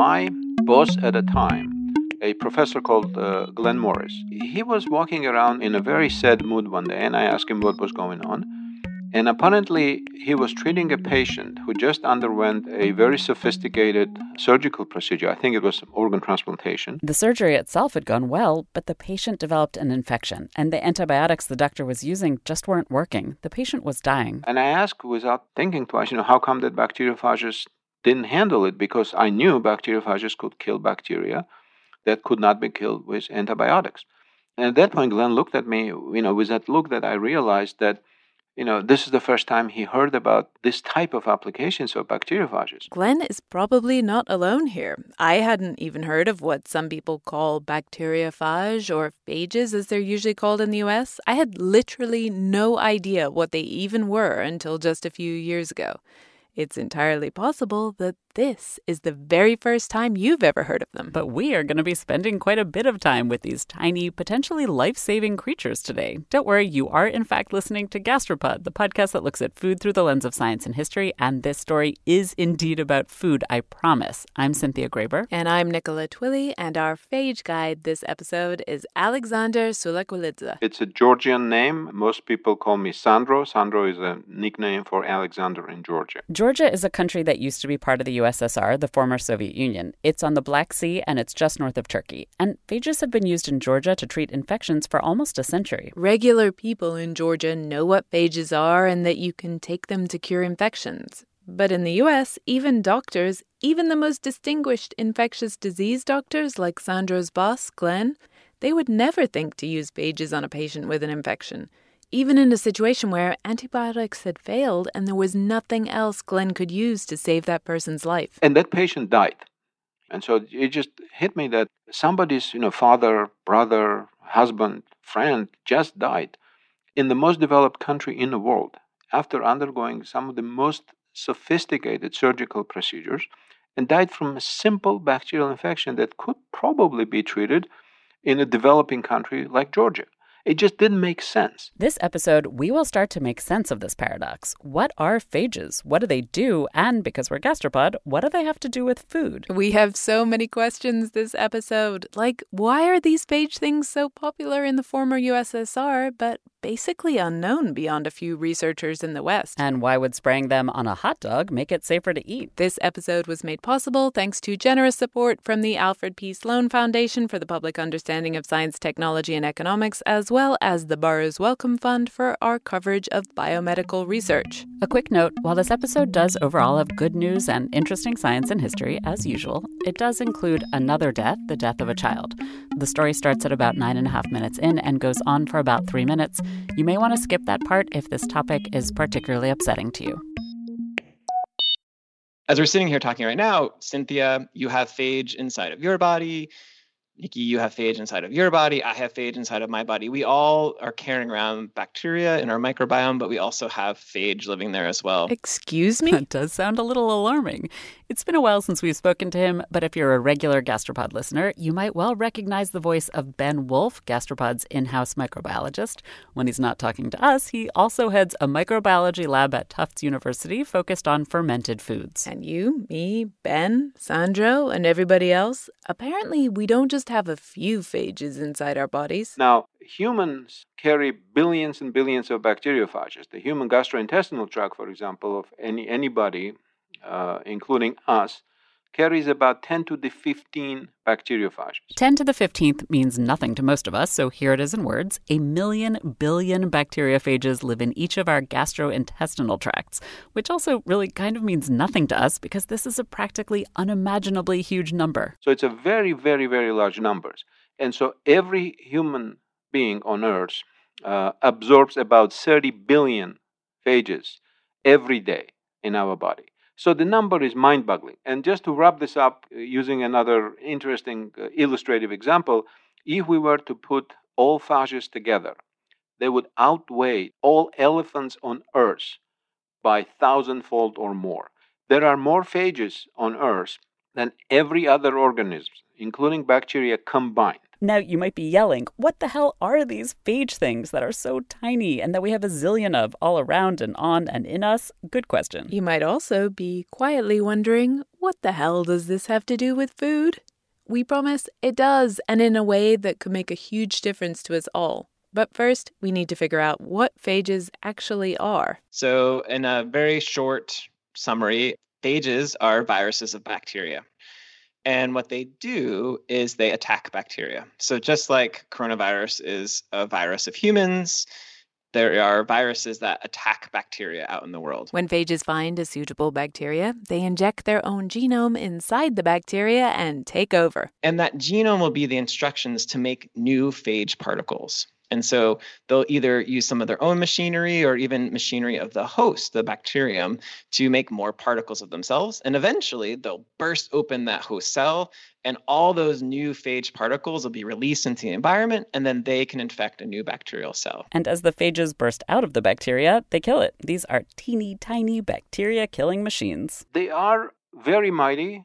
My boss at the time, a professor called uh, Glenn Morris, he was walking around in a very sad mood one day, and I asked him what was going on. And apparently, he was treating a patient who just underwent a very sophisticated surgical procedure. I think it was organ transplantation. The surgery itself had gone well, but the patient developed an infection, and the antibiotics the doctor was using just weren't working. The patient was dying. And I asked, without thinking twice, you know, how come that bacteriophages didn't handle it because I knew bacteriophages could kill bacteria that could not be killed with antibiotics. And at that point, Glenn looked at me, you know, with that look that I realized that, you know, this is the first time he heard about this type of applications of bacteriophages. Glenn is probably not alone here. I hadn't even heard of what some people call bacteriophage or phages, as they're usually called in the US. I had literally no idea what they even were until just a few years ago. It's entirely possible that this is the very first time you've ever heard of them. But we are going to be spending quite a bit of time with these tiny, potentially life saving creatures today. Don't worry, you are in fact listening to Gastropod, the podcast that looks at food through the lens of science and history. And this story is indeed about food, I promise. I'm Cynthia Graber. And I'm Nicola Twilley, and our phage guide this episode is Alexander Sulakvelidze. It's a Georgian name. Most people call me Sandro. Sandro is a nickname for Alexander in Georgia. Georgia is a country that used to be part of the USSR, the former Soviet Union. It's on the Black Sea and it's just north of Turkey. And phages have been used in Georgia to treat infections for almost a century. Regular people in Georgia know what phages are and that you can take them to cure infections. But in the US, even doctors, even the most distinguished infectious disease doctors like Sandro's boss, Glenn, they would never think to use phages on a patient with an infection even in a situation where antibiotics had failed and there was nothing else Glenn could use to save that person's life. And that patient died. And so it just hit me that somebody's, you know, father, brother, husband, friend just died in the most developed country in the world after undergoing some of the most sophisticated surgical procedures and died from a simple bacterial infection that could probably be treated in a developing country like Georgia. It just didn't make sense. This episode, we will start to make sense of this paradox. What are phages? What do they do? And because we're gastropod, what do they have to do with food? We have so many questions this episode. Like, why are these phage things so popular in the former USSR, but basically unknown beyond a few researchers in the West. And why would spraying them on a hot dog make it safer to eat? This episode was made possible thanks to generous support from the Alfred P. Sloan Foundation for the Public Understanding of Science, Technology, and Economics, as well as the Burroughs Wellcome Fund for our coverage of biomedical research. A quick note while this episode does overall have good news and interesting science and history, as usual, it does include another death, the death of a child. The story starts at about nine and a half minutes in and goes on for about three minutes. You may want to skip that part if this topic is particularly upsetting to you. As we're sitting here talking right now, Cynthia, you have phage inside of your body. Nikki, you have phage inside of your body. I have phage inside of my body. We all are carrying around bacteria in our microbiome, but we also have phage living there as well. Excuse me? That does sound a little alarming. It's been a while since we've spoken to him, but if you're a regular Gastropod listener, you might well recognize the voice of Ben Wolfe, Gastropod's in house microbiologist. When he's not talking to us, he also heads a microbiology lab at Tufts University focused on fermented foods. And you, me, Ben, Sandro, and everybody else, apparently we don't just have a few phages inside our bodies. Now, humans carry billions and billions of bacteriophages. The human gastrointestinal tract, for example, of any anybody uh, including us, carries about 10 to the 15 bacteriophages. 10 to the 15th means nothing to most of us, so here it is in words. A million billion bacteriophages live in each of our gastrointestinal tracts, which also really kind of means nothing to us because this is a practically unimaginably huge number. So it's a very, very, very large numbers. And so every human being on Earth uh, absorbs about 30 billion phages every day in our body. So the number is mind boggling. And just to wrap this up uh, using another interesting uh, illustrative example, if we were to put all phages together, they would outweigh all elephants on Earth by thousandfold or more. There are more phages on Earth than every other organism, including bacteria combined. Now, you might be yelling, what the hell are these phage things that are so tiny and that we have a zillion of all around and on and in us? Good question. You might also be quietly wondering, what the hell does this have to do with food? We promise it does, and in a way that could make a huge difference to us all. But first, we need to figure out what phages actually are. So, in a very short summary, phages are viruses of bacteria. And what they do is they attack bacteria. So just like coronavirus is a virus of humans, there are viruses that attack bacteria out in the world. When phages find a suitable bacteria, they inject their own genome inside the bacteria and take over. And that genome will be the instructions to make new phage particles. And so they'll either use some of their own machinery or even machinery of the host, the bacterium, to make more particles of themselves. And eventually they'll burst open that host cell, and all those new phage particles will be released into the environment, and then they can infect a new bacterial cell. And as the phages burst out of the bacteria, they kill it. These are teeny tiny bacteria killing machines. They are very mighty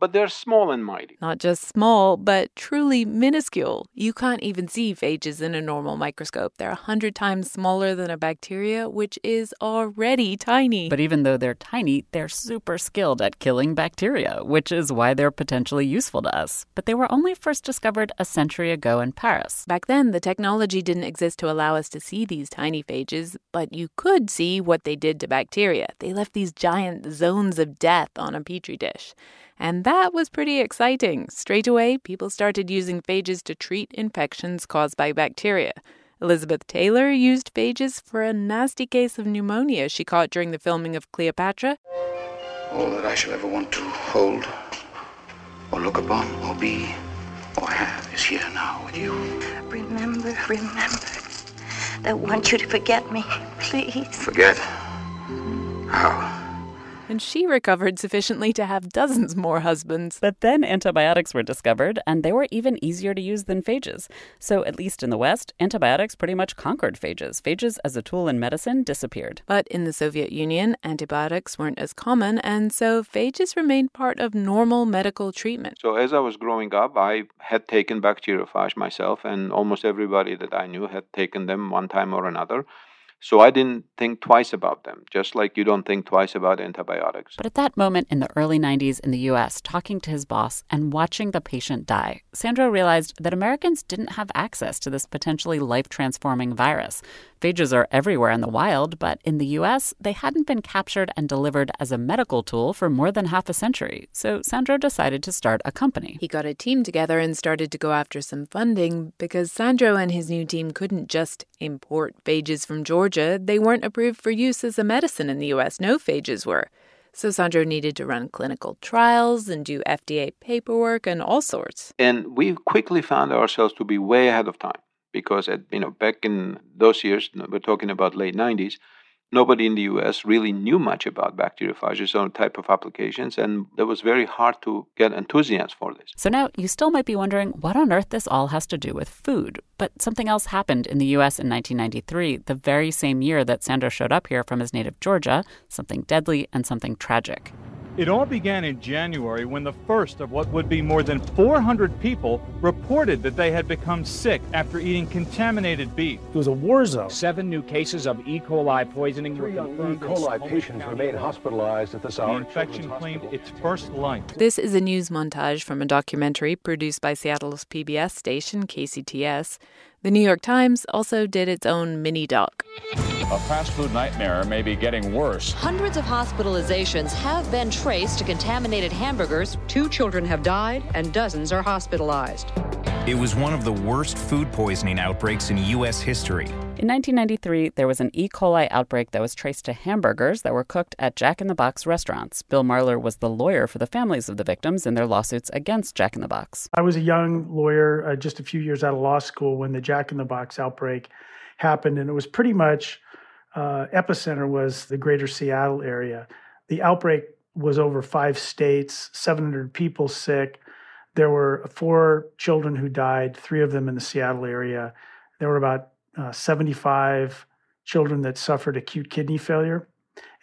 but they're small and mighty. Not just small, but truly minuscule. You can't even see phages in a normal microscope. They're a hundred times smaller than a bacteria, which is already tiny. But even though they're tiny, they're super skilled at killing bacteria, which is why they're potentially useful to us. But they were only first discovered a century ago in Paris. Back then, the technology didn't exist to allow us to see these tiny phages, but you could see what they did to bacteria. They left these giant zones of death on a petri dish. And that was pretty exciting. Straight away, people started using phages to treat infections caused by bacteria. Elizabeth Taylor used phages for a nasty case of pneumonia she caught during the filming of Cleopatra. All that I shall ever want to hold, or look upon, or be, or have is here now with you. Remember, remember. I want you to forget me, please. Forget? How? And she recovered sufficiently to have dozens more husbands. But then antibiotics were discovered, and they were even easier to use than phages. So, at least in the West, antibiotics pretty much conquered phages. Phages as a tool in medicine disappeared. But in the Soviet Union, antibiotics weren't as common, and so phages remained part of normal medical treatment. So, as I was growing up, I had taken bacteriophage myself, and almost everybody that I knew had taken them one time or another. So I didn't think twice about them, just like you don't think twice about antibiotics. But at that moment in the early 90s in the US, talking to his boss and watching the patient die, Sandro realized that Americans didn't have access to this potentially life transforming virus. Phages are everywhere in the wild, but in the US, they hadn't been captured and delivered as a medical tool for more than half a century. So Sandro decided to start a company. He got a team together and started to go after some funding because Sandro and his new team couldn't just import phages from Georgia. They weren't approved for use as a medicine in the US. No phages were. So Sandro needed to run clinical trials and do FDA paperwork and all sorts. And we quickly found ourselves to be way ahead of time because at you know back in those years, we're talking about late '90s, nobody in the US really knew much about bacteriophages or type of applications, and it was very hard to get enthusiasm for this. So now you still might be wondering what on earth this all has to do with food. But something else happened in the US in 1993, the very same year that Sandro showed up here from his native Georgia, something deadly and something tragic. It all began in January when the first of what would be more than 400 people reported that they had become sick after eating contaminated beef. It was a war zone. Seven new cases of E. coli poisoning Three young E. coli patients remain hospitalized at this hour. The infection claimed its first life. This is a news montage from a documentary produced by Seattle's PBS station, KCTS. The New York Times also did its own mini doc. A fast food nightmare may be getting worse. Hundreds of hospitalizations have been traced to contaminated hamburgers. Two children have died and dozens are hospitalized. It was one of the worst food poisoning outbreaks in U.S. history. In 1993, there was an E. coli outbreak that was traced to hamburgers that were cooked at Jack in the Box restaurants. Bill Marler was the lawyer for the families of the victims in their lawsuits against Jack in the Box. I was a young lawyer, uh, just a few years out of law school, when the Jack in the Box outbreak happened, and it was pretty much uh, epicenter was the greater Seattle area. The outbreak was over five states, 700 people sick. There were four children who died, three of them in the Seattle area. There were about uh, 75 children that suffered acute kidney failure.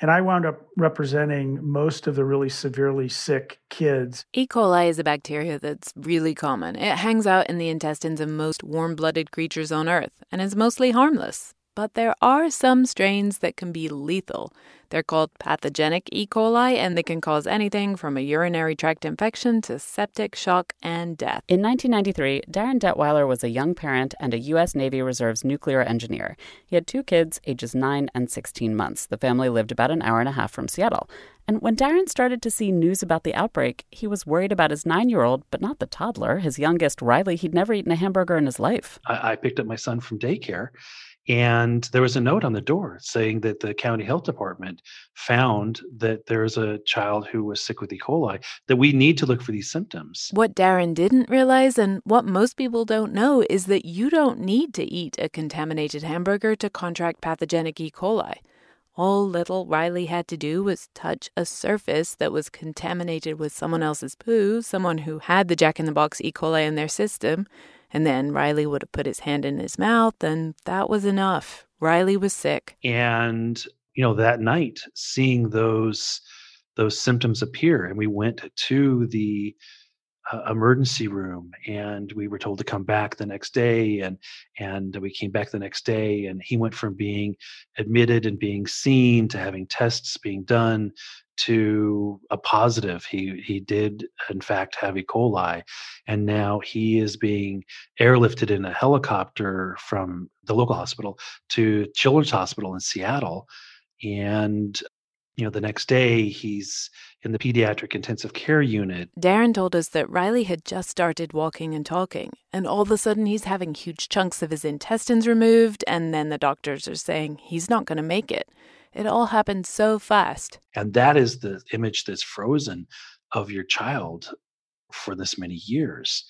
And I wound up representing most of the really severely sick kids. E. coli is a bacteria that's really common. It hangs out in the intestines of most warm blooded creatures on Earth and is mostly harmless. But there are some strains that can be lethal. They're called pathogenic E. coli, and they can cause anything from a urinary tract infection to septic shock and death. In 1993, Darin Detwiler was a young parent and a U.S. Navy Reserve's nuclear engineer. He had two kids, ages 9 and 16 months. The family lived about an hour and a half from Seattle. And when Darren started to see news about the outbreak, he was worried about his nine year old, but not the toddler. His youngest, Riley, he'd never eaten a hamburger in his life. I, I picked up my son from daycare, and there was a note on the door saying that the county health department found that there was a child who was sick with E. coli, that we need to look for these symptoms. What Darin didn't realize, and what most people don't know, is that you don't need to eat a contaminated hamburger to contract pathogenic E. coli. All little Riley had to do was touch a surface that was contaminated with someone else's poo, someone who had the Jack in the Box E. coli in their system, and then Riley would have put his hand in his mouth, and that was enough. Riley was sick. And you know that night, seeing those those symptoms appear, and we went to the uh, emergency room and we were told to come back the next day and and we came back the next day and he went from being admitted and being seen to having tests being done to a positive he he did in fact have e coli and now he is being airlifted in a helicopter from the local hospital to children's hospital in seattle and you know the next day he's in the pediatric intensive care unit Darin told us that Riley had just started walking and talking, and all of a sudden he's having huge chunks of his intestines removed, and then the doctors are saying he's not going to make it. It all happened so fast. and that is the image that's frozen of your child for this many years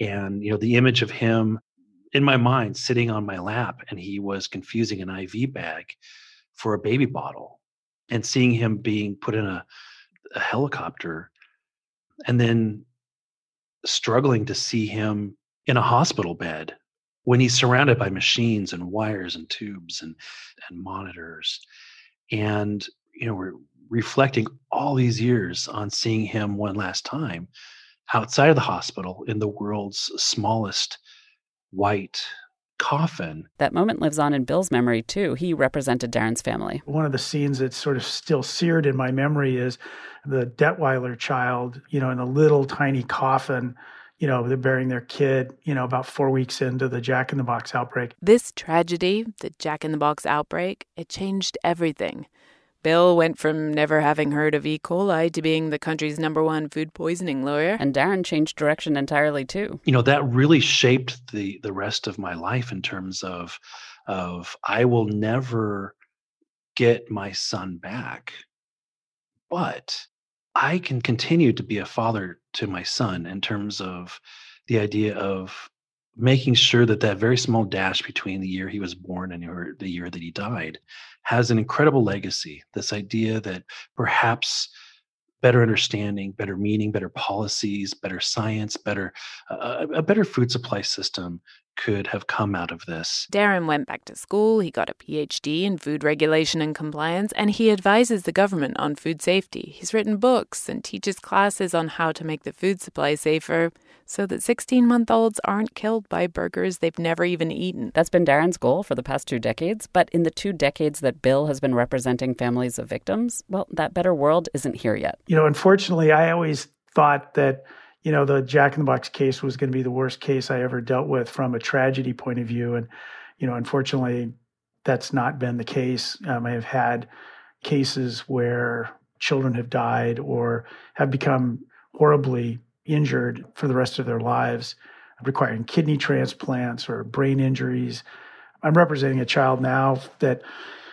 and you know the image of him in my mind sitting on my lap and he was confusing an iv bag for a baby bottle and seeing him being put in a, a helicopter and then struggling to see him in a hospital bed when he's surrounded by machines and wires and tubes and and monitors and you know we're reflecting all these years on seeing him one last time outside of the hospital in the world's smallest white coffin That moment lives on in Bill's memory, too. He represented Darin's family. One of the scenes that's sort of still seared in my memory is the Detwiler child, you know, in a little tiny coffin. You know, they're burying their kid, you know, about four weeks into the Jack in the Box outbreak. This tragedy, the Jack in the Box outbreak, it changed everything. Bill went from never having heard of E. coli to being the country's number one food poisoning lawyer. And Darin changed direction entirely, too. you know that really shaped the the rest of my life in terms of of i will never get my son back but i can continue to be a father to my son in terms of the idea of making sure that that very small dash between the year he was born and the year that he died has an incredible legacy. This idea that perhaps better understanding, better meaning, better policies, better science, better uh, a better food supply system could have come out of this. Darin went back to school, he got a PhD in food regulation and compliance, and he advises the government on food safety. He's written books and teaches classes on how to make the food supply safer so that 16 month olds aren't killed by burgers they've never even eaten. That's been Darin's goal for the past two decades, but in the two decades that Bill has been representing families of victims, well, that better world isn't here yet. You know, unfortunately, I always thought that you know, the Jack in the Box case was going to be the worst case I ever dealt with from a tragedy point of view. And, you know, unfortunately, that's not been the case. Um, I have had cases where children have died or have become horribly injured for the rest of their lives, requiring kidney transplants or brain injuries. I'm representing a child now that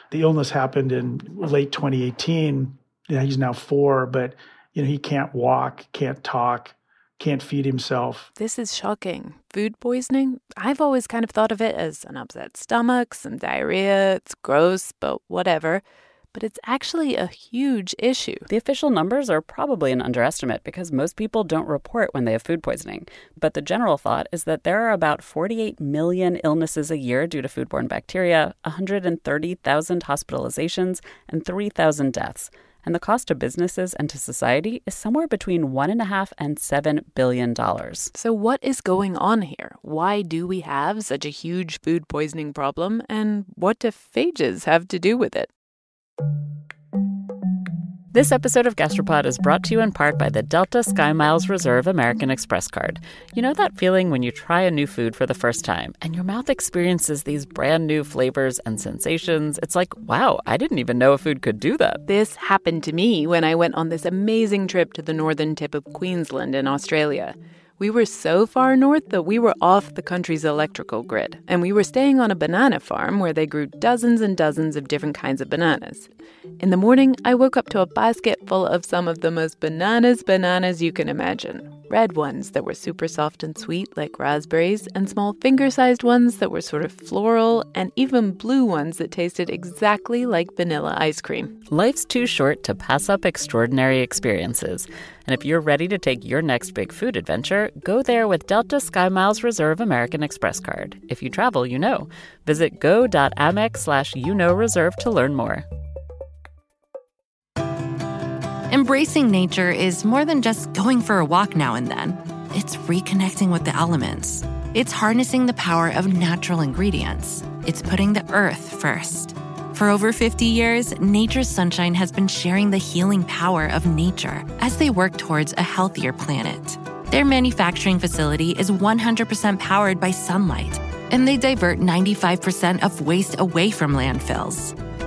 the illness happened in late 2018. You know, he's now four, but you know he can't walk, can't talk, can't feed himself. This is shocking. Food poisoning? I've always kind of thought of it as an upset stomach, some diarrhea. It's gross, but whatever. But it's actually a huge issue. The official numbers are probably an underestimate because most people don't report when they have food poisoning. But the general thought is that there are about 48 million illnesses a year due to foodborne bacteria, 130,000 hospitalizations, and 3,000 deaths and the cost to businesses and to society is somewhere between one and a half and seven billion dollars. So, what is going on here? Why do we have such a huge food poisoning problem, and what do phages have to do with it? This episode of Gastropod is brought to you in part by the Delta SkyMiles Reserve American Express card. You know that feeling when you try a new food for the first time and your mouth experiences these brand new flavors and sensations? It's like, wow, I didn't even know a food could do that. This happened to me when I went on this amazing trip to the northern tip of Queensland in Australia. We were so far north that we were off the country's electrical grid, and we were staying on a banana farm where they grew dozens and dozens of different kinds of bananas. In the morning, I woke up to a basket full of some of the most bananas bananas you can imagine red ones that were super soft and sweet, like raspberries, and small finger sized ones that were sort of floral, and even blue ones that tasted exactly like vanilla ice cream. Life's too short to pass up extraordinary experiences. And if you're ready to take your next big food adventure, go there with Delta SkyMiles Reserve American Express card. If you travel, you know. Visit go.amex slash you know reserve to learn more. Embracing nature is more than just going for a walk now and then. It's reconnecting with the elements. It's harnessing the power of natural ingredients. It's putting the earth first. For over 50 years, Nature's Sunshine has been sharing the healing power of nature as they work towards a healthier planet. Their manufacturing facility is 100% powered by sunlight, and they divert 95% of waste away from landfills.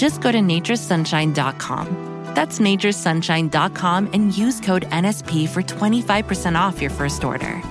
Just go to naturesunshine.com. That's naturesunshine.com and use code NSP for 25% off your first order.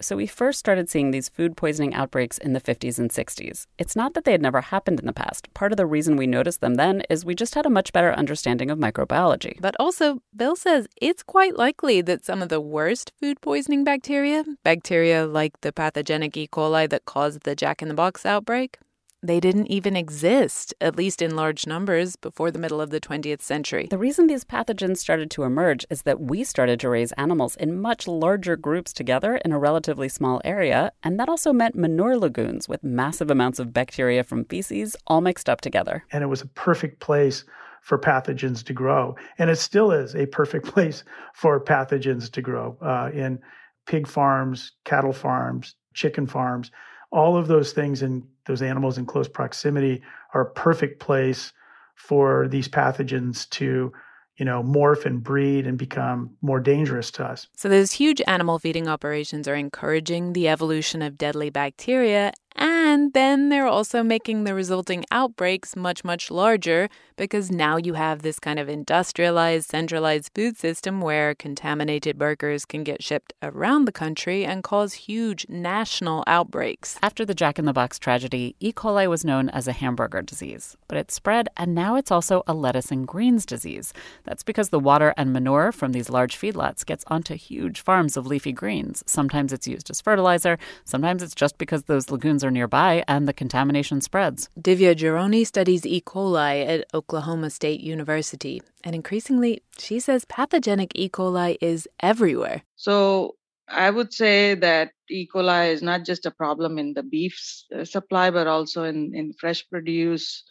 So, we first started seeing these food poisoning outbreaks in the 50s and 60s. It's not that they had never happened in the past. Part of the reason we noticed them then is we just had a much better understanding of microbiology. But also, Bill says it's quite likely that some of the worst food poisoning bacteria, bacteria like the pathogenic E. coli that caused the Jack in the Box outbreak, they didn't even exist, at least in large numbers, before the middle of the 20th century. The reason these pathogens started to emerge is that we started to raise animals in much larger groups together in a relatively small area, and that also meant manure lagoons with massive amounts of bacteria from feces all mixed up together. And it was a perfect place for pathogens to grow. And it still is a perfect place for pathogens to grow uh, in pig farms, cattle farms, chicken farms all of those things and those animals in close proximity are a perfect place for these pathogens to you know morph and breed and become more dangerous to us. So those huge animal feeding operations are encouraging the evolution of deadly bacteria and And then they're also making the resulting outbreaks much, much larger because now you have this kind of industrialized, centralized food system where contaminated burgers can get shipped around the country and cause huge national outbreaks. After the Jack in the Box tragedy, E. coli was known as a hamburger disease, but it spread and now it's also a lettuce and greens disease. That's because the water and manure from these large feedlots gets onto huge farms of leafy greens. Sometimes it's used as fertilizer, sometimes it's just because those lagoons are nearby and the contamination spreads. Divya Jaroni studies E. coli at Oklahoma State University, and increasingly, she says pathogenic E. coli is everywhere. So I would say that E. coli is not just a problem in the beef uh, supply, but also in, in fresh produce.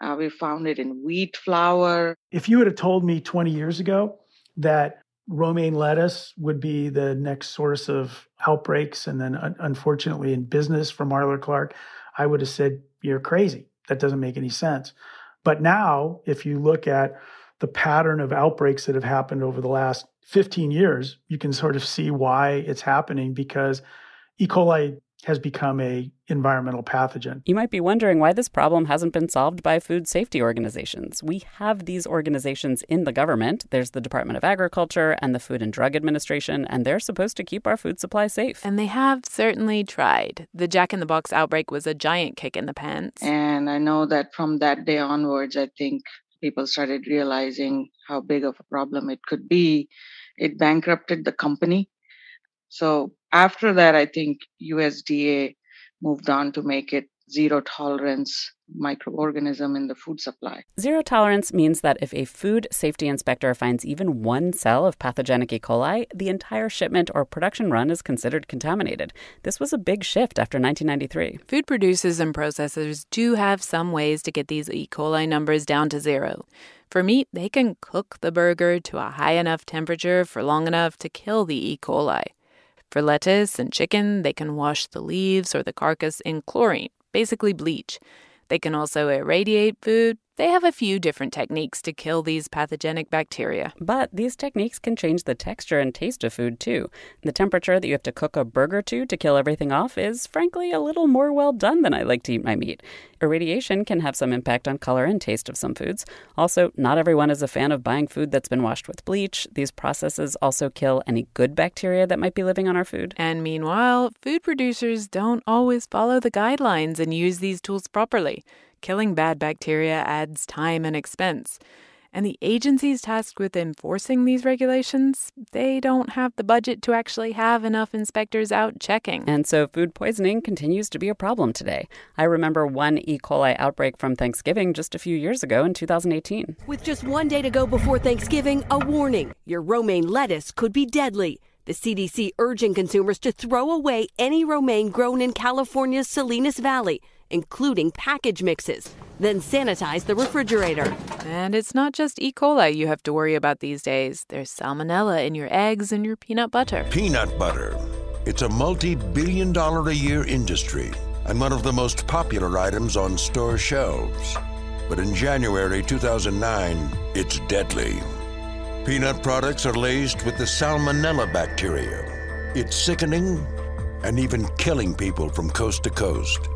Uh, we found it in wheat flour. If you would have told me 20 years ago that romaine lettuce would be the next source of outbreaks, and then un- unfortunately in business for Marler Clark, I would have said, You're crazy. That doesn't make any sense. But now, if you look at the pattern of outbreaks that have happened over the last 15 years, you can sort of see why it's happening because E. coli has become a environmental pathogen. You might be wondering why this problem hasn't been solved by food safety organizations. We have these organizations in the government. There's the Department of Agriculture and the Food and Drug Administration, and they're supposed to keep our food supply safe. And they have certainly tried. The Jack in the Box outbreak was a giant kick in the pants. And I know that from that day onwards, I think people started realizing how big of a problem it could be. It bankrupted the company. So after that, I think USDA moved on to make it zero tolerance microorganism in the food supply. Zero tolerance means that if a food safety inspector finds even one cell of pathogenic E. coli, the entire shipment or production run is considered contaminated. This was a big shift after 1993. Food producers and processors do have some ways to get these E. coli numbers down to zero. For meat, they can cook the burger to a high enough temperature for long enough to kill the E. coli. For lettuce and chicken, they can wash the leaves or the carcass in chlorine, basically bleach. They can also irradiate food. They have a few different techniques to kill these pathogenic bacteria. But these techniques can change the texture and taste of food too. The temperature that you have to cook a burger to to kill everything off is frankly a little more well done than I like to eat my meat. Irradiation can have some impact on color and taste of some foods. Also, not everyone is a fan of buying food that's been washed with bleach. These processes also kill any good bacteria that might be living on our food. And meanwhile, food producers don't always follow the guidelines and use these tools properly. Killing bad bacteria adds time and expense. And the agencies tasked with enforcing these regulations, they don't have the budget to actually have enough inspectors out checking. And so food poisoning continues to be a problem today. I remember one E. coli outbreak from Thanksgiving just a few years ago in 2018. With just one day to go before Thanksgiving, a warning your romaine lettuce could be deadly. The CDC urging consumers to throw away any romaine grown in California's Salinas Valley, including package mixes. Then sanitize the refrigerator. And it's not just E. coli you have to worry about these days. There's salmonella in your eggs and your peanut butter. Peanut butter. It's a multi billion dollar a year industry and one of the most popular items on store shelves. But in January 2009, it's deadly. Peanut products are laced with the salmonella bacteria. It's sickening and even killing people from coast to coast.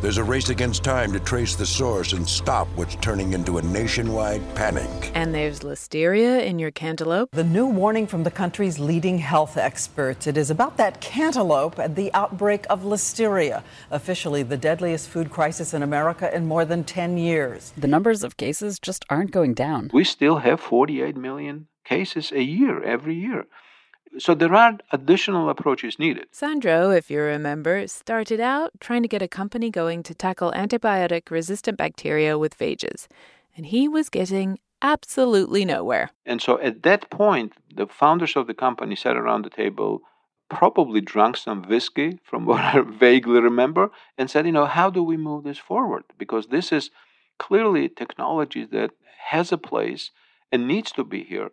There's a race against time to trace the source and stop what's turning into a nationwide panic. And there's listeria in your cantaloupe. The new warning from the country's leading health experts. It is about that cantaloupe and the outbreak of listeria, officially the deadliest food crisis in America in more than 10 years. The numbers of cases just aren't going down. We still have 48 million cases a year, every year. So there are additional approaches needed. Sandro, if you remember, started out trying to get a company going to tackle antibiotic resistant bacteria with phages. And he was getting absolutely nowhere. And so at that point, the founders of the company sat around the table, probably drank some whiskey, from what I vaguely remember, and said, you know, how do we move this forward? Because this is clearly technology that has a place and needs to be here.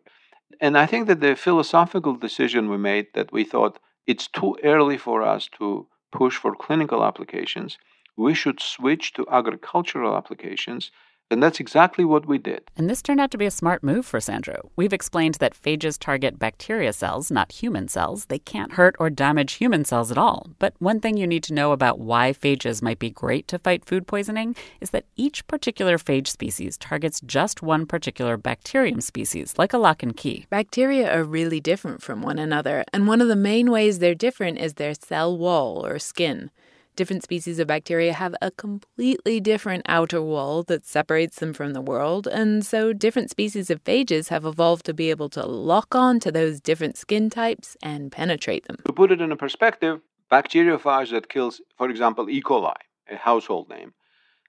And I think that the philosophical decision we made that we thought it's too early for us to push for clinical applications, we should switch to agricultural applications And that's exactly what we did. And this turned out to be a smart move for Sandro. We've explained that phages target bacteria cells, not human cells. They can't hurt or damage human cells at all. But one thing you need to know about why phages might be great to fight food poisoning is that each particular phage species targets just one particular bacterium species, like a lock and key. Bacteria are really different from one another, and one of the main ways they're different is their cell wall or skin. Different species of bacteria have a completely different outer wall that separates them from the world, and so different species of phages have evolved to be able to lock on to those different skin types and penetrate them. To put it in a perspective, bacteriophage that kills, for example, E. coli, a household name,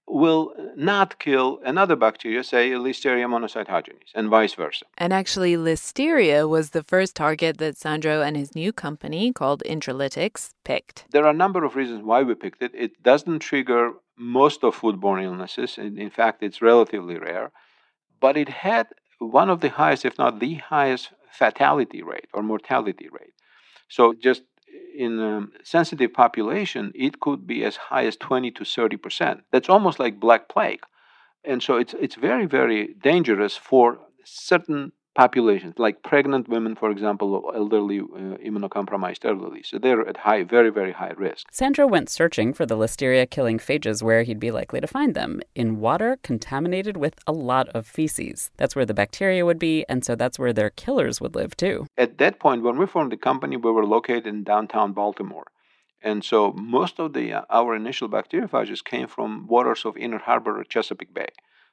will not kill another bacteria, say Listeria monocytogenes, and vice versa. And actually, Listeria was the first target that Sandro and his new company called Intralytix picked. There are a number of reasons why we picked it. It doesn't trigger most of foodborne illnesses. In, in fact, it's relatively rare. But it had one of the highest, if not the highest, fatality rate or mortality rate. So just in a sensitive population, it could be as high as 20 to 30 percent. That's almost like black plague. And so it's, it's very, very dangerous for certain populations, like pregnant women, for example, or elderly, uh, immunocompromised elderly. So they're at high, very, very high risk. Sandro went searching for the listeria killing phages where he'd be likely to find them in water contaminated with a lot of feces. That's where the bacteria would be, and so that's where their killers would live too. At that point, when we formed the company, we were located in downtown Baltimore. And so most of the uh, our initial bacteriophages came from waters of Inner Harbor or Chesapeake Bay.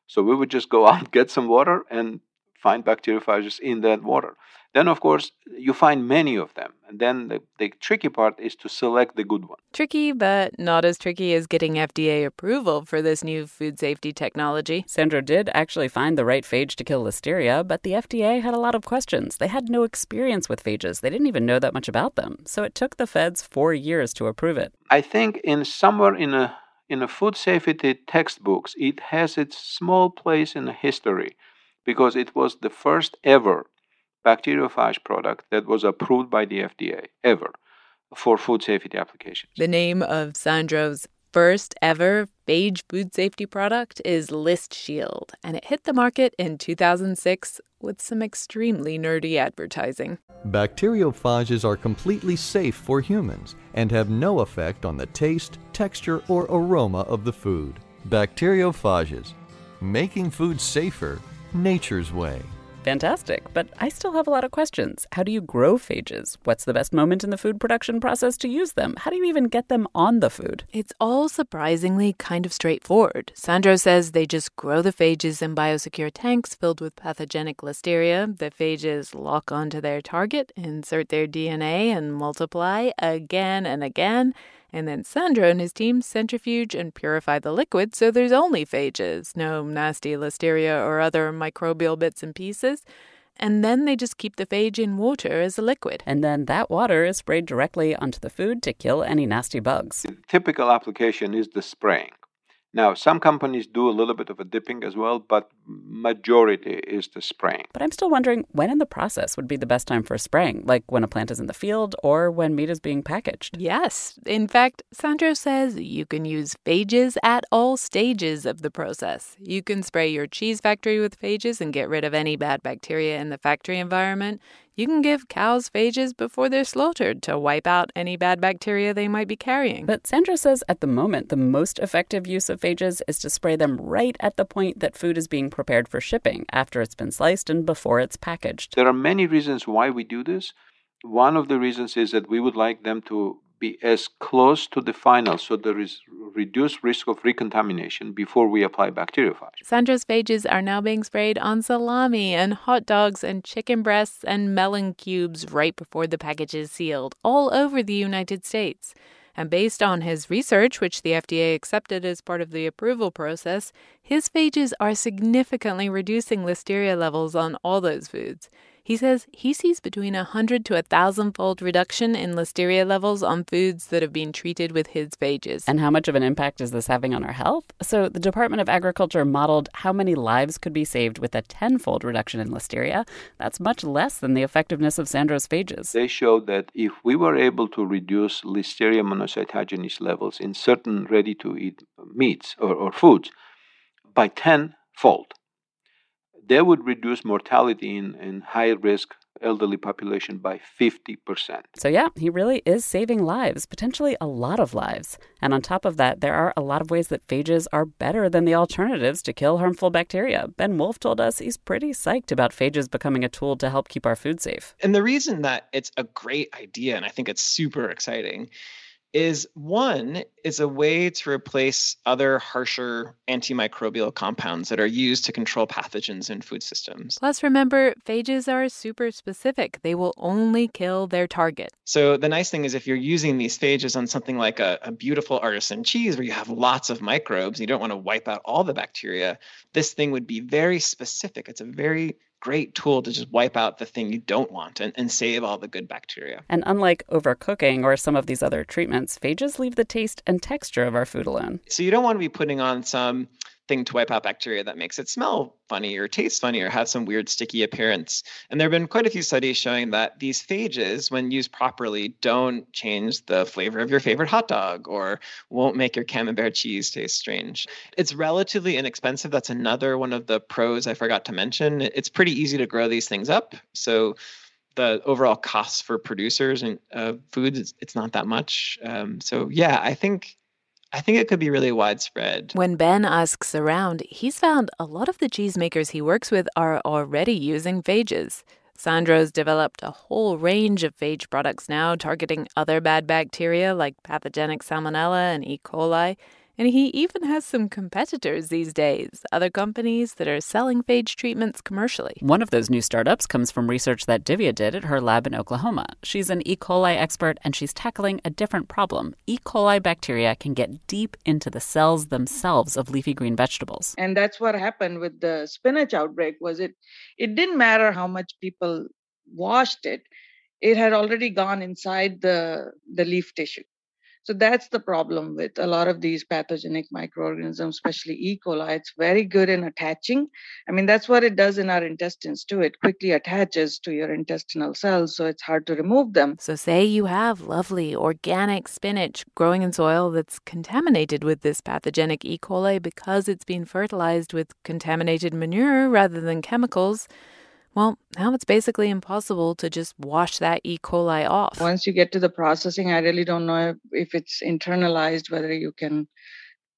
So we would just go out, get some water, and find bacteriophages in that water. Then, of course, you find many of them. And then the, the tricky part is to select the good one. Tricky, but not as tricky as getting FDA approval for this new food safety technology. Sandro did actually find the right phage to kill listeria, but the FDA had a lot of questions. They had no experience with phages, they didn't even know that much about them. So it took the feds four years to approve it. I think in somewhere in a in a food safety textbooks, it has its small place in the history because it was the first ever bacteriophage product that was approved by the FDA ever for food safety applications. The name of Sandro's first ever phage food safety product is ListShield, and it hit the market in 2006 with some extremely nerdy advertising. Bacteriophages are completely safe for humans and have no effect on the taste, texture, or aroma of the food. Bacteriophages, making food safer nature's way. Fantastic, but I still have a lot of questions. How do you grow phages? What's the best moment in the food production process to use them? How do you even get them on the food? It's all surprisingly kind of straightforward. Sandro says they just grow the phages in biosecure tanks filled with pathogenic listeria. The phages lock onto their target, insert their DNA, and multiply again and again. And then Sandro and his team centrifuge and purify the liquid so there's only phages, no nasty listeria or other microbial bits and pieces. And then they just keep the phage in water as a liquid. And then that water is sprayed directly onto the food to kill any nasty bugs. The typical application is the spraying. Now, some companies do a little bit of a dipping as well, but majority is the spraying. But I'm still wondering when in the process would be the best time for spraying, like when a plant is in the field or when meat is being packaged. Yes. In fact, Sandro says you can use phages at all stages of the process. You can spray your cheese factory with phages and get rid of any bad bacteria in the factory environment. You can give cows phages before they're slaughtered to wipe out any bad bacteria they might be carrying. But Sandro says at the moment, the most effective use of phages is to spray them right at the point that food is being prepared for shipping, after it's been sliced and before it's packaged. There are many reasons why we do this. One of the reasons is that we would like them to be as close to the final so there is reduced risk of recontamination before we apply bacteriophage. Sandro's phages are now being sprayed on salami and hot dogs and chicken breasts and melon cubes right before the package is sealed all over the United States. And based on his research, which the FDA accepted as part of the approval process, his phages are significantly reducing listeria levels on all those foods. He says he sees between a hundred to a thousand fold reduction in listeria levels on foods that have been treated with his phages. And how much of an impact is this having on our health? So, the Department of Agriculture modeled how many lives could be saved with a tenfold reduction in listeria. That's much less than the effectiveness of Sandro's phages. They showed that if we were able to reduce Listeria monocytogenes levels in certain ready to eat meats or, or foods by 10 fold. They would reduce mortality in, in high risk elderly population by 50%. So, yeah, he really is saving lives, potentially a lot of lives. And on top of that, there are a lot of ways that phages are better than the alternatives to kill harmful bacteria. Ben Wolfe told us he's pretty psyched about phages becoming a tool to help keep our food safe. And the reason that it's a great idea, and I think it's super exciting, is one is a way to replace other harsher antimicrobial compounds that are used to control pathogens in food systems. Plus, remember, phages are super specific. They will only kill their target. So, the nice thing is if you're using these phages on something like a, a beautiful artisan cheese where you have lots of microbes, you don't want to wipe out all the bacteria, this thing would be very specific. It's a very great tool to just wipe out the thing you don't want and, and save all the good bacteria. And unlike overcooking or some of these other treatments, phages leave the taste and texture of our food alone. So you don't want to be putting on some thing to wipe out bacteria that makes it smell funny or taste funny or have some weird sticky appearance. And there have been quite a few studies showing that these phages, when used properly, don't change the flavor of your favorite hot dog or won't make your camembert cheese taste strange. It's relatively inexpensive. That's another one of the pros I forgot to mention. It's pretty easy to grow these things up. So the overall costs for producers and uh, food, it's, it's not that much. Um, so yeah, I think I think it could be really widespread. When Ben asks around, he's found a lot of the cheesemakers he works with are already using phages. Sandro's developed a whole range of phage products now targeting other bad bacteria like pathogenic salmonella and E. coli. And he even has some competitors these days, other companies that are selling phage treatments commercially. One of those new startups comes from research that Divya did at her lab in Oklahoma. She's an E. coli expert and she's tackling a different problem. E. coli bacteria can get deep into the cells themselves of leafy green vegetables. And that's what happened with the spinach outbreak was it it didn't matter how much people washed it. It had already gone inside the the leaf tissue. So that's the problem with a lot of these pathogenic microorganisms, especially E. coli. It's very good in attaching. I mean, that's what it does in our intestines too. It quickly attaches to your intestinal cells, so it's hard to remove them. So, say you have lovely organic spinach growing in soil that's contaminated with this pathogenic E. coli because it's been fertilized with contaminated manure rather than chemicals. Well, now it's basically impossible to just wash that E. coli off. Once you get to the processing, I really don't know if, it's internalized, whether you can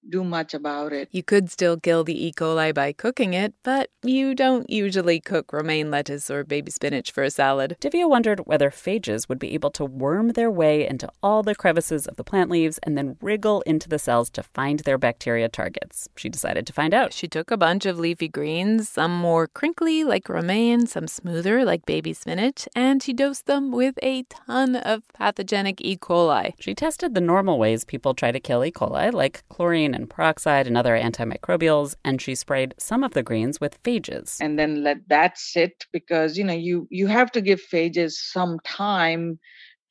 do much about it. You could still kill the E. coli by cooking it, but you don't usually cook romaine lettuce or baby spinach for a salad. Divya wondered whether phages would be able to worm their way into all the crevices of the plant leaves and then wriggle into the cells to find their bacteria targets. She decided to find out. She took a bunch of leafy greens, some more crinkly like romaine, some smoother like baby spinach, and she dosed them with a ton of pathogenic E. coli. She tested the normal ways people try to kill E. coli, like chlorine and peroxide and other antimicrobials, and she sprayed some of the greens with phages. And then let that sit because you know you you have to give phages some time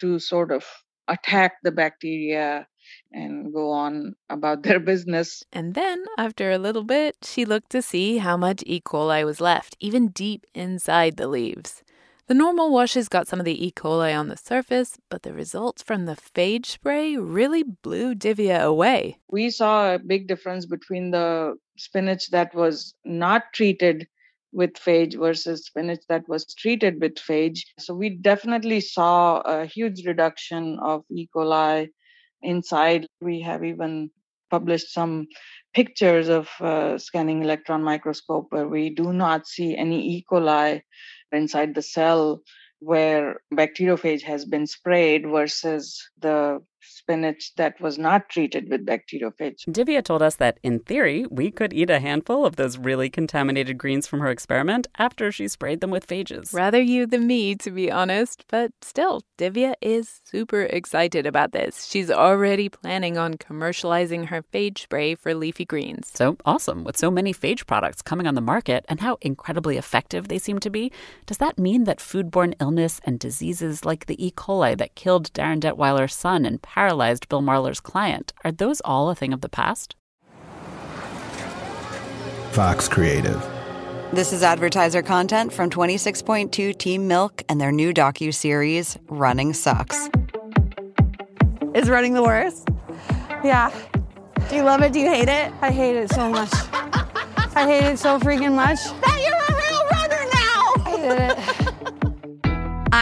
to sort of attack the bacteria and go on about their business. And then, after a little bit, she looked to see how much E. coli was left, even deep inside the leaves. The normal washes got some of the E. coli on the surface, but the results from the phage spray really blew Divya away. We saw a big difference between the spinach that was not treated with phage versus spinach that was treated with phage. So we definitely saw a huge reduction of E. coli inside. We have even published some pictures of uh, scanning electron microscope where we do not see any E. coli inside the cell where bacteriophage has been sprayed versus the spinach that was not treated with bacteriophage. Divya told us that in theory, we could eat a handful of those really contaminated greens from her experiment after she sprayed them with phages. Rather you than me, to be honest, but still, Divya is super excited about this. She's already planning on commercializing her phage spray for leafy greens. So awesome. With so many phage products coming on the market and how incredibly effective they seem to be, does that mean that foodborne illness and diseases like the E. coli that killed Darin Detwiler's son and paralyzed Bill Marler's client. Are those all a thing of the past? Fox Creative. This is advertiser content from 26.2 Team Milk and their new docu-series Running Sucks. Is running the worst? Yeah. Do you love it? Do you hate it? I hate it so much. I hate it so freaking much. That you're a real runner now! I hate it.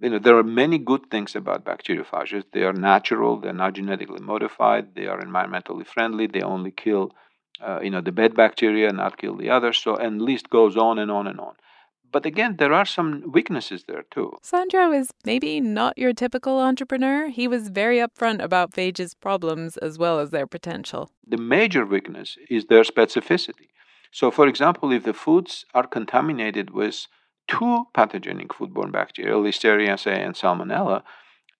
You know, there are many good things about bacteriophages. They are natural, they're not genetically modified, they are environmentally friendly, they only kill, uh, you know, the bad bacteria, and not kill the others. So, and list goes on and on and on. But again, there are some weaknesses there too. Sandro is maybe not your typical entrepreneur. He was very upfront about phages' problems as well as their potential. The major weakness is their specificity. So, for example, if the foods are contaminated with two pathogenic foodborne bacteria, Listeria and Salmonella,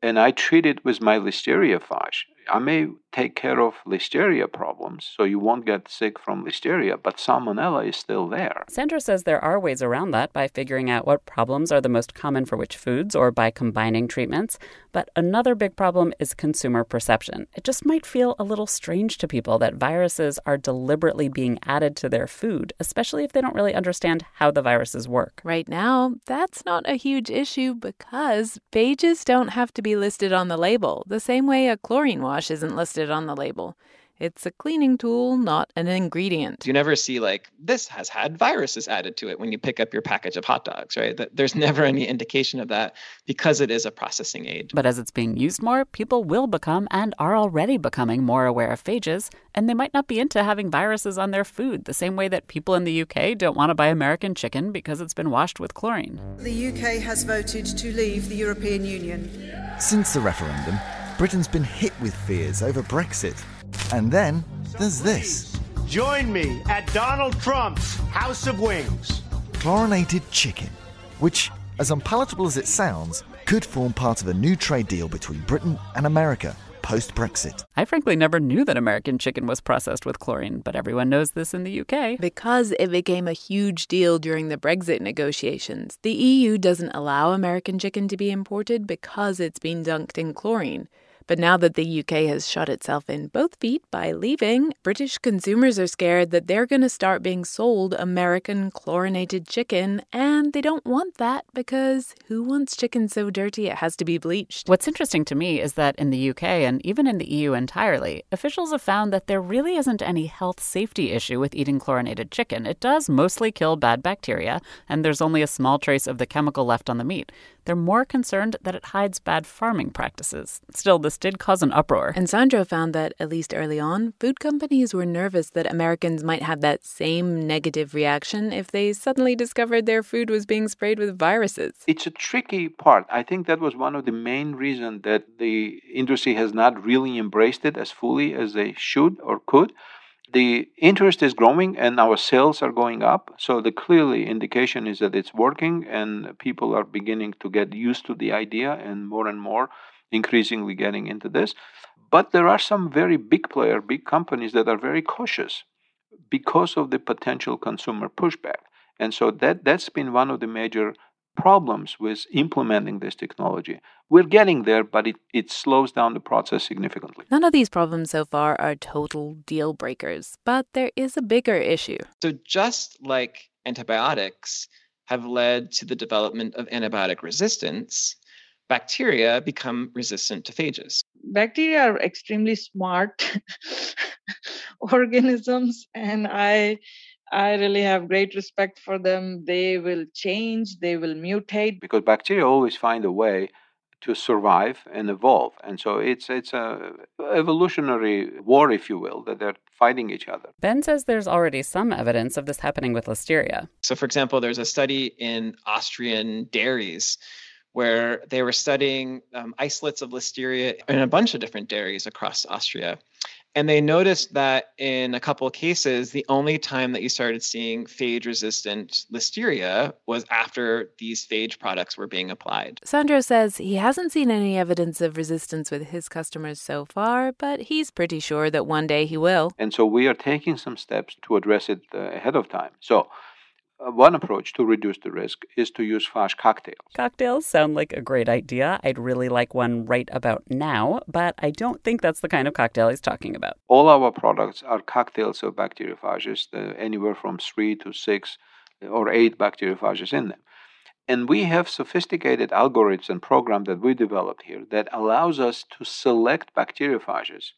and I treat it with my Listeria phage. I may take care of Listeria problems, so you won't get sick from Listeria, but Salmonella is still there. Sandro says there are ways around that by figuring out what problems are the most common for which foods or by combining treatments. But another big problem is consumer perception. It just might feel a little strange to people that viruses are deliberately being added to their food, especially if they don't really understand how the viruses work. Right now, that's not a huge issue because phages don't have to be listed on the label, the same way a chlorine wash isn't listed on the label. It's a cleaning tool, not an ingredient. You never see like this has had viruses added to it when you pick up your package of hot dogs, right? There's never any indication of that because it is a processing aid. But as it's being used more, people will become and are already becoming more aware of phages, and they might not be into having viruses on their food the same way that people in the UK don't want to buy American chicken because it's been washed with chlorine. The UK has voted to leave the European Union. Since the referendum, Britain's been hit with fears over Brexit. And then there's this. Join me at Donald Trump's House of Wings. Chlorinated chicken, which, as unpalatable as it sounds, could form part of a new trade deal between Britain and America post Brexit. I frankly never knew that American chicken was processed with chlorine, but everyone knows this in the UK. Because it became a huge deal during the Brexit negotiations, the EU doesn't allow American chicken to be imported because it's been dunked in chlorine. But now that the UK has shot itself in both feet by leaving, British consumers are scared that they're going to start being sold American chlorinated chicken, and they don't want that because who wants chicken so dirty it has to be bleached? What's interesting to me is that in the UK and even in the EU entirely, officials have found that there really isn't any health safety issue with eating chlorinated chicken. It does mostly kill bad bacteria, and there's only a small trace of the chemical left on the meat. They're more concerned that it hides bad farming practices. Still, this did cause an uproar. And Sandro found that, at least early on, food companies were nervous that Americans might have that same negative reaction if they suddenly discovered their food was being sprayed with viruses. It's a tricky part. I think that was one of the main reasons that the industry has not really embraced it as fully as they should or could the interest is growing and our sales are going up. So the clearly indication is that it's working and people are beginning to get used to the idea and more and more increasingly getting into this. But there are some very big player big companies that are very cautious because of the potential consumer pushback. And so that that's been one of the major problems with implementing this technology. We're getting there, but it, it slows down the process significantly. None of these problems so far are total deal breakers, but there is a bigger issue. So, just like antibiotics, have led to the development of antibiotic resistance, bacteria become resistant to phages. Bacteria are extremely smart organisms, and I I really have great respect for them. They will change, they will mutate. Because bacteria always find a way to survive and evolve. And so it's it's a evolutionary war, if you will, that they're fighting each other. Ben says there's already some evidence of this happening with listeria. So for example, there's a study in Austrian dairies where they were studying um, isolates of listeria in a bunch of different dairies across Austria. And they noticed that in a couple of cases, the only time that you started seeing phage resistant listeria was after these phage products were being applied. Sandro says he hasn't seen any evidence of resistance with his customers so far, but he's pretty sure that one day he will. And so we are taking some steps to address it uh, ahead of time. So uh, one approach to reduce the risk is to use phage cocktails. Cocktails sound like a great idea. I'd really like one right about now, but I don't think that's the kind of cocktail he's talking about. All our products are cocktails of bacteriophages, uh, anywhere from three to six or eight bacteriophages in them. And we have sophisticated algorithms and program that we developed here that allows us to select bacteriophages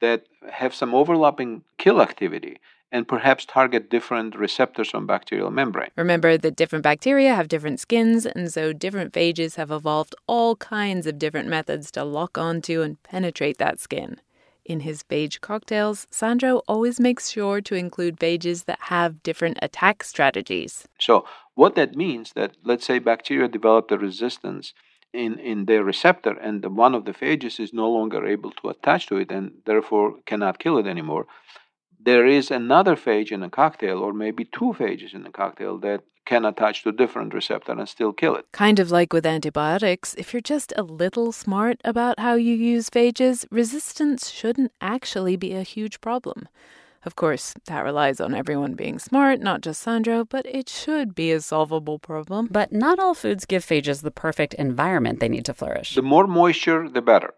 that have some overlapping kill activity and perhaps target different receptors on bacterial membrane. Remember that different bacteria have different skins, and so different phages have evolved all kinds of different methods to lock onto and penetrate that skin. In his phage cocktails, Sandro always makes sure to include phages that have different attack strategies. So, what that means that let's say bacteria developed a resistance in, in their receptor and the, one of the phages is no longer able to attach to it and therefore cannot kill it anymore there is another phage in a cocktail, or maybe two phages in a cocktail, that can attach to different receptor and still kill it. Kind of like with antibiotics, if you're just a little smart about how you use phages, resistance shouldn't actually be a huge problem. Of course, that relies on everyone being smart, not just Sandro, but it should be a solvable problem. But not all foods give phages the perfect environment they need to flourish. The more moisture, the better.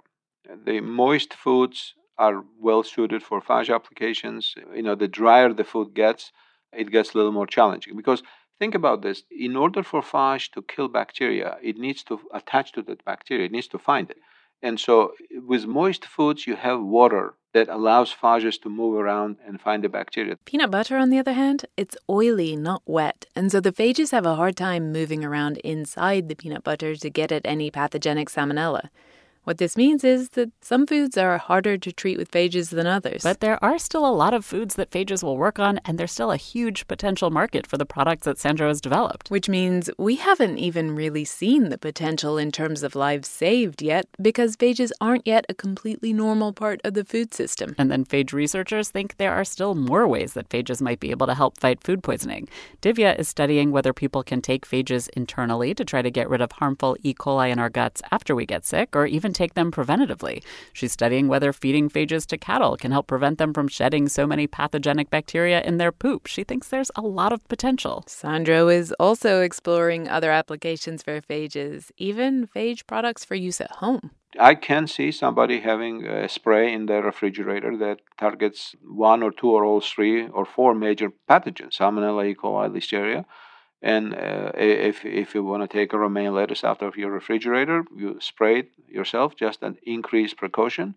The moist foods are well suited for phage applications. You know, the drier the food gets, it gets a little more challenging. Because think about this in order for phage to kill bacteria it needs to attach to that bacteria it needs to find it. And so with moist foods you have water that allows phages to move around and find the bacteria. Peanut butter on the other hand it's oily not wet. And so the phages have a hard time moving around inside the peanut butter to get at any pathogenic salmonella what this means is that some foods are harder to treat with phages than others. But there are still a lot of foods that phages will work on, and there's still a huge potential market for the products that Sandro has developed. Which means we haven't even really seen the potential in terms of lives saved yet, because phages aren't yet a completely normal part of the food system. And then phage researchers think there are still more ways that phages might be able to help fight food poisoning. Divya is studying whether people can take phages internally to try to get rid of harmful E. coli in our guts after we get sick, or even take them preventatively. She's studying whether feeding phages to cattle can help prevent them from shedding so many pathogenic bacteria in their poop. She thinks there's a lot of potential. Sandro is also exploring other applications for phages, even phage products for use at home. I can see somebody having a spray in their refrigerator that targets one or two or all three or four major pathogens Salmonella, E. coli, Listeria and uh, if, if you want to take a romaine lettuce out of your refrigerator, you spray it yourself, just an increased precaution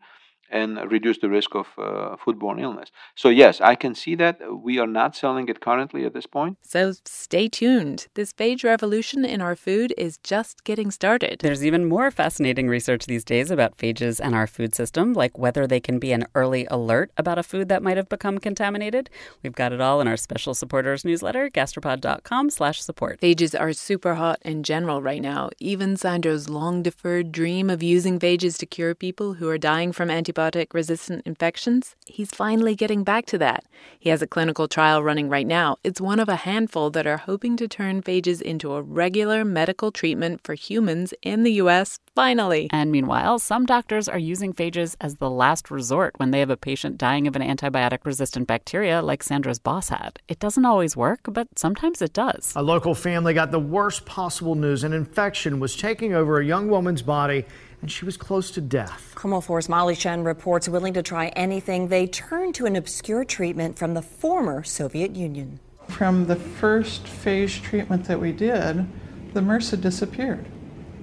and reduce the risk of uh, foodborne illness. So, yes, I can see that. We are not selling it currently at this point. So, stay tuned. This phage revolution in our food is just getting started. There's even more fascinating research these days about phages and our food system, like whether they can be an early alert about a food that might have become contaminated. We've got it all in our special supporters newsletter, gastropod.com slash support. Phages are super hot in general right now. Even Sandro's long deferred dream of using phages to cure people who are dying from antibiotics antibiotic resistant infections, he's finally getting back to that. He has a clinical trial running right now. It's one of a handful that are hoping to turn phages into a regular medical treatment for humans in the U.S. Finally. And meanwhile, some doctors are using phages as the last resort when they have a patient dying of an antibiotic resistant bacteria like Sandro's boss had. It doesn't always work, but sometimes it does. A local family got the worst possible news an infection was taking over a young woman's body and she was close to death. KOMO 4's Molly Chen reports willing to try anything, they turned to an obscure treatment from the former Soviet Union. From the first phage treatment that we did, the MRSA disappeared.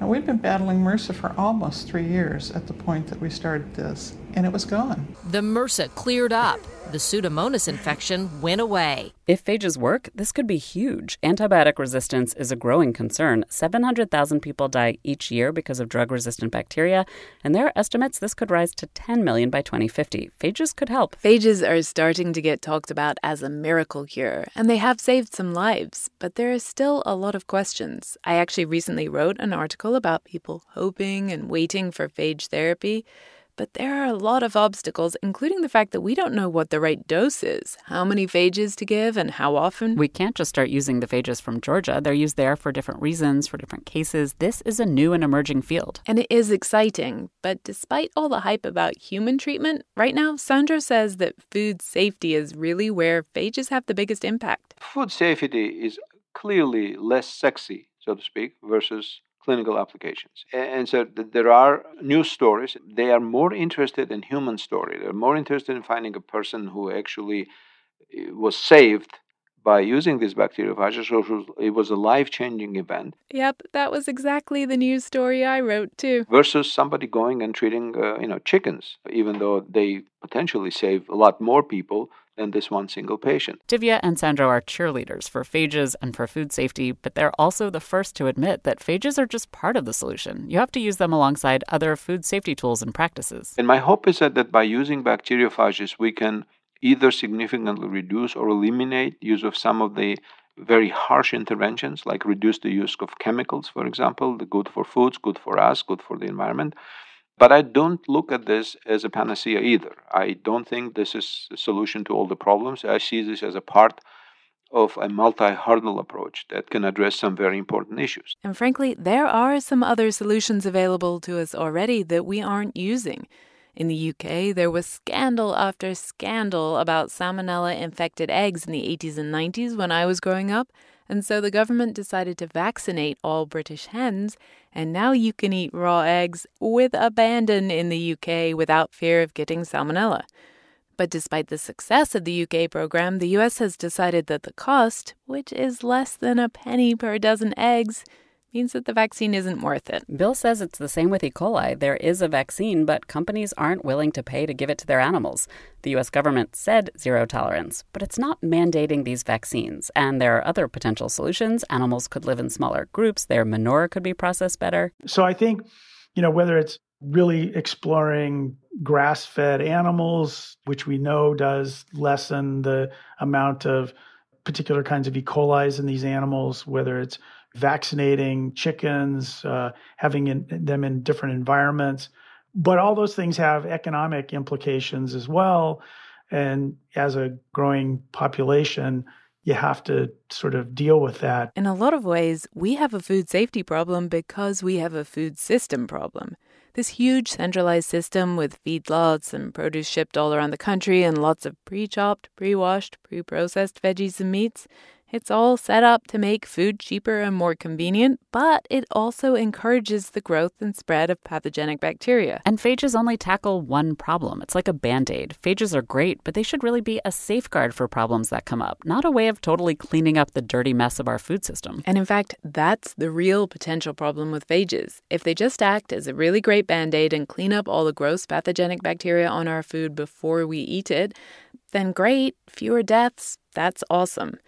Now, we'd been battling MRSA for almost three years at the point that we started this, and it was gone. The MRSA cleared up. The Pseudomonas infection went away. If phages work, this could be huge. Antibiotic resistance is a growing concern. 700,000 people die each year because of drug resistant bacteria, and there are estimates this could rise to 10 million by 2050. Phages could help. Phages are starting to get talked about as a miracle cure, and they have saved some lives, but there are still a lot of questions. I actually recently wrote an article about people hoping and waiting for phage therapy. But there are a lot of obstacles, including the fact that we don't know what the right dose is, how many phages to give, and how often. We can't just start using the phages from Georgia. They're used there for different reasons, for different cases. This is a new and emerging field. And it is exciting. But despite all the hype about human treatment, right now, Sandro says that food safety is really where phages have the biggest impact. Food safety is clearly less sexy, so to speak, versus clinical applications. And so there are news stories. They are more interested in human story. They're more interested in finding a person who actually eh, was saved by using these bacteriophages. So it was a life-changing event. Yep, that was exactly the news story I wrote too. Versus somebody going and treating, uh, you know, chickens, even though they potentially save a lot more people than this one single patient. Divya and Sandro are cheerleaders for phages and for food safety, but they're also the first to admit that phages are just part of the solution. You have to use them alongside other food safety tools and practices. And my hope is that, that by using bacteriophages, we can either significantly reduce or eliminate use of some of the very harsh interventions, like reduce the use of chemicals, for example, the good for foods, good for us, good for the environment. But I don't look at this as a panacea either. I don't think this is a solution to all the problems. I see this as a part of a multi hurdle approach that can address some very important issues. And frankly, there are some other solutions available to us already that we aren't using. In the UK, there was scandal after scandal about salmonella infected eggs in the 80s and 90s when I was growing up. And so the government decided to vaccinate all British hens, and now you can eat raw eggs with abandon in the UK without fear of getting salmonella. But despite the success of the UK program, the US has decided that the cost, which is less than a penny per dozen eggs, means that the vaccine isn't worth it. Bill says it's the same with E. coli. There is a vaccine, but companies aren't willing to pay to give it to their animals. The U.S. government said zero tolerance, but it's not mandating these vaccines. And there are other potential solutions. Animals could live in smaller groups, their manure could be processed better. So I think, you know, whether it's really exploring grass fed animals, which we know does lessen the amount of particular kinds of E. coli in these animals, whether it's vaccinating chickens, uh, having in, them in different environments. But all those things have economic implications as well. And as a growing population, you have to sort of deal with that. In a lot of ways, we have a food safety problem because we have a food system problem. This huge centralized system with feedlots and produce shipped all around the country and lots of pre chopped, pre washed, pre processed veggies and meats it's all set up to make food cheaper and more convenient, but it also encourages the growth and spread of pathogenic bacteria. And phages only tackle one problem. It's like a band aid. Phages are great, but they should really be a safeguard for problems that come up, not a way of totally cleaning up the dirty mess of our food system. And in fact, that's the real potential problem with phages. If they just act as a really great band aid and clean up all the gross pathogenic bacteria on our food before we eat it, then great, fewer deaths, that's awesome.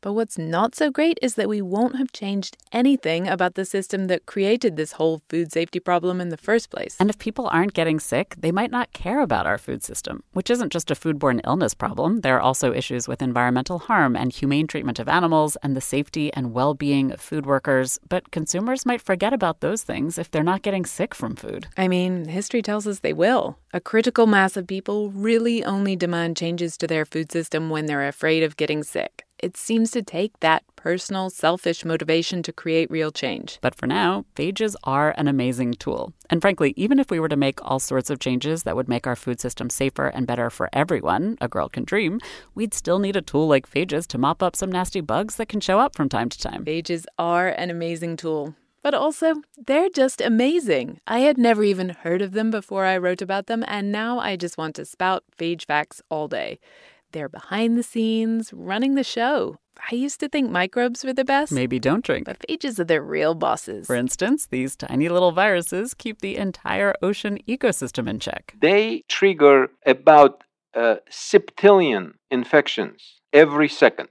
But what's not so great is that we won't have changed anything about the system that created this whole food safety problem in the first place. And if people aren't getting sick, they might not care about our food system, which isn't just a foodborne illness problem. There are also issues with environmental harm and humane treatment of animals and the safety and well being of food workers. But consumers might forget about those things if they're not getting sick from food. I mean, history tells us they will. A critical mass of people really only demand changes to their food system when they're afraid of getting sick it seems to take that personal, selfish motivation to create real change. But for now, phages are an amazing tool. And frankly, even if we were to make all sorts of changes that would make our food system safer and better for everyone, a girl can dream, we'd still need a tool like phages to mop up some nasty bugs that can show up from time to time. Phages are an amazing tool. But also, they're just amazing. I had never even heard of them before I wrote about them, and now I just want to spout phage facts all day. They're behind the scenes, running the show. I used to think microbes were the best. Maybe don't drink. But phages are the real bosses. For instance, these tiny little viruses keep the entire ocean ecosystem in check. They trigger about uh, septillion infections every second.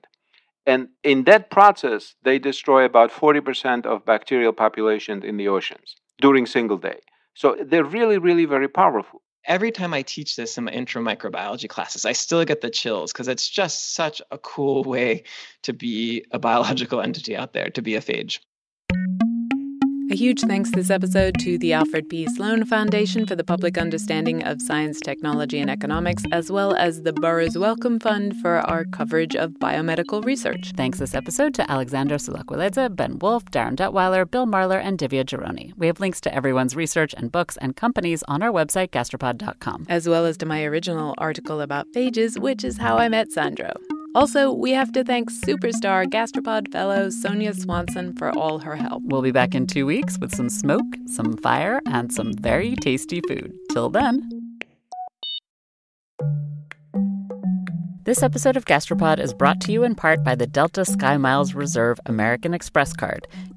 And in that process, they destroy about 40% of bacterial population in the oceans during single day. So they're really, really very powerful. Every time I teach this in my intro microbiology classes, I still get the chills because it's just such a cool way to be a biological entity out there, to be a phage. A huge thanks this episode to the Alfred P. Sloan Foundation for the public understanding of science, technology, and economics, as well as the Burroughs Wellcome Fund for our coverage of biomedical research. Thanks this episode to Alexander Sulakvelidze, Ben Wolfe, Darin Detwiler, Bill Marler, and Divya Jaroni. We have links to everyone's research and books and companies on our website, gastropod.com. As well as to my original article about phages, which is how I met Sandro. Also, we have to thank superstar gastropod fellow Sonia Swanson for all her help. We'll be back in two weeks with some smoke, some fire, and some very tasty food. Till then. This episode of Gastropod is brought to you in part by the Delta Sky Miles Reserve American Express card.